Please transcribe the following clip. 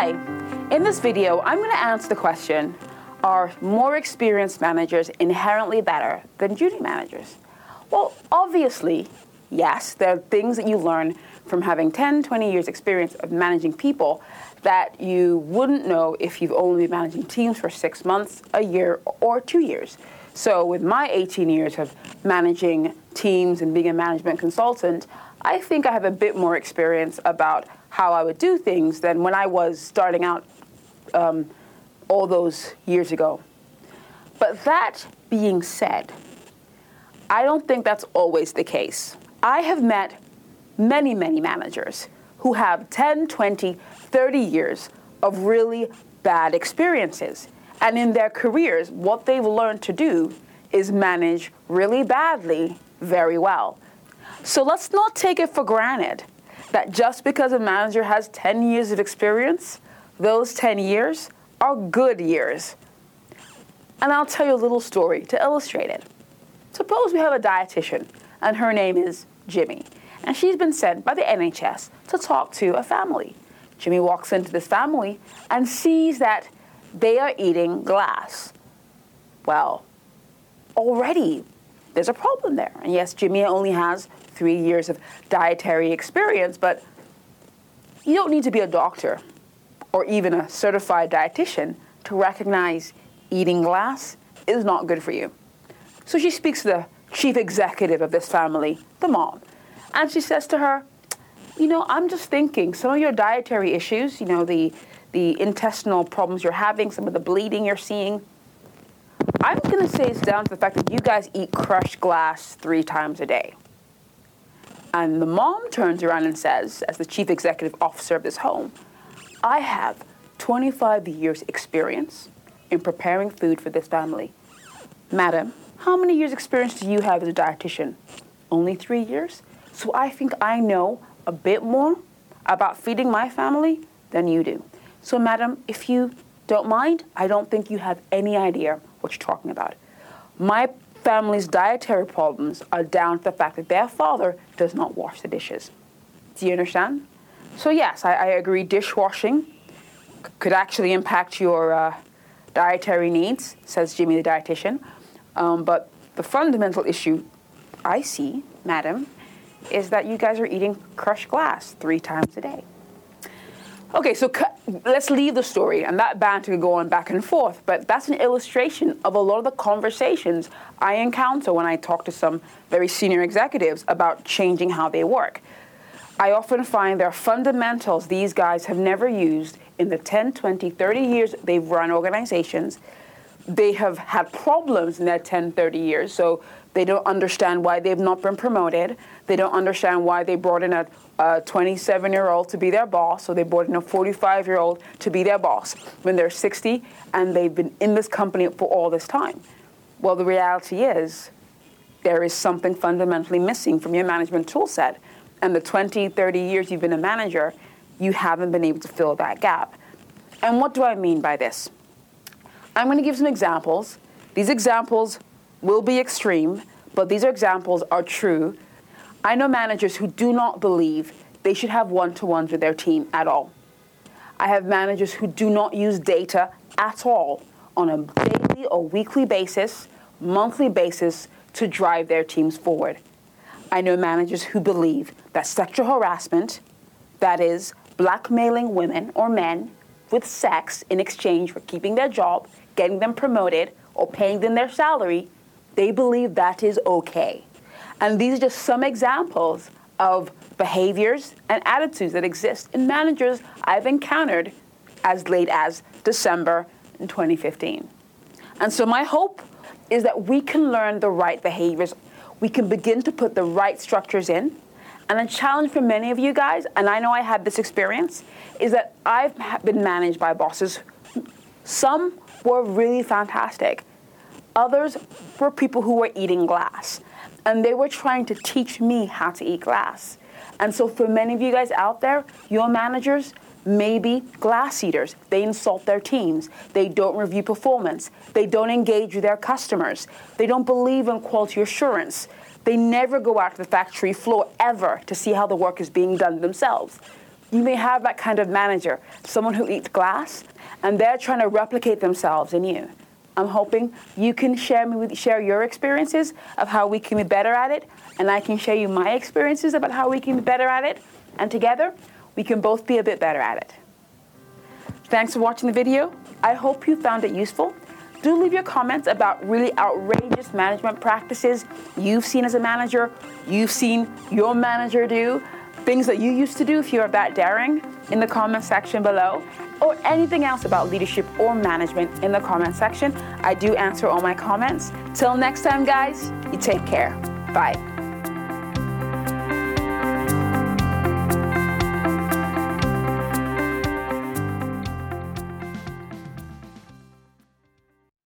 Hi, in this video, I'm going to answer the question Are more experienced managers inherently better than junior managers? Well, obviously, yes, there are things that you learn from having 10, 20 years experience of managing people that you wouldn't know if you've only been managing teams for six months, a year, or two years. So, with my 18 years of managing teams and being a management consultant, I think I have a bit more experience about how I would do things than when I was starting out um, all those years ago. But that being said, I don't think that's always the case. I have met many, many managers who have 10, 20, 30 years of really bad experiences. And in their careers, what they've learned to do is manage really badly very well. So let's not take it for granted that just because a manager has 10 years of experience, those 10 years are good years. And I'll tell you a little story to illustrate it. Suppose we have a dietitian, and her name is Jimmy, and she's been sent by the NHS to talk to a family. Jimmy walks into this family and sees that they are eating glass. Well, already there's a problem there. And yes, Jimmy only has three years of dietary experience, but you don't need to be a doctor or even a certified dietitian to recognize eating glass is not good for you. So she speaks to the chief executive of this family, the mom, and she says to her, You know, I'm just thinking some of your dietary issues, you know, the, the intestinal problems you're having, some of the bleeding you're seeing, I'm going to say it's down to the fact that you guys eat crushed glass three times a day. And the mom turns around and says, as the chief executive officer of this home, I have 25 years' experience in preparing food for this family. Madam, how many years' experience do you have as a dietitian? Only three years? So I think I know a bit more about feeding my family than you do. So, madam, if you don't mind, I don't think you have any idea what you're talking about. My family's dietary problems are down to the fact that their father does not wash the dishes. Do you understand? So, yes, I, I agree, dishwashing could actually impact your uh, dietary needs, says Jimmy the dietitian. Um, but the fundamental issue I see, madam, is that you guys are eating crushed glass three times a day. Okay, so let's leave the story, and that banter could go on back and forth, but that's an illustration of a lot of the conversations I encounter when I talk to some very senior executives about changing how they work. I often find there are fundamentals these guys have never used in the 10, 20, 30 years they've run organizations. They have had problems in their 10, 30 years, so they don't understand why they've not been promoted. They don't understand why they brought in a a 27 year old to be their boss, so they brought in a 45 year old to be their boss when they're 60 and they've been in this company for all this time. Well, the reality is there is something fundamentally missing from your management tool set. And the 20, 30 years you've been a manager, you haven't been able to fill that gap. And what do I mean by this? I'm going to give some examples. These examples will be extreme, but these examples are true I know managers who do not believe they should have one to ones with their team at all. I have managers who do not use data at all on a daily or weekly basis, monthly basis to drive their teams forward. I know managers who believe that sexual harassment, that is, blackmailing women or men with sex in exchange for keeping their job, getting them promoted, or paying them their salary, they believe that is okay. And these are just some examples of behaviors and attitudes that exist in managers I've encountered as late as December in 2015. And so my hope is that we can learn the right behaviors. We can begin to put the right structures in. And the challenge for many of you guys, and I know I had this experience, is that I've been managed by bosses. Some were really fantastic. Others were people who were eating glass and they were trying to teach me how to eat glass. And so, for many of you guys out there, your managers may be glass eaters. They insult their teams. They don't review performance. They don't engage with their customers. They don't believe in quality assurance. They never go out to the factory floor ever to see how the work is being done themselves. You may have that kind of manager, someone who eats glass, and they're trying to replicate themselves in you. I'm hoping you can share me with, share your experiences of how we can be better at it, and I can share you my experiences about how we can be better at it, and together we can both be a bit better at it. Thanks for watching the video. I hope you found it useful. Do leave your comments about really outrageous management practices you've seen as a manager, you've seen your manager do, things that you used to do if you're that daring in the comment section below, or anything else about leadership or management in the comment section. I do answer all my comments. Till next time, guys, you take care. Bye.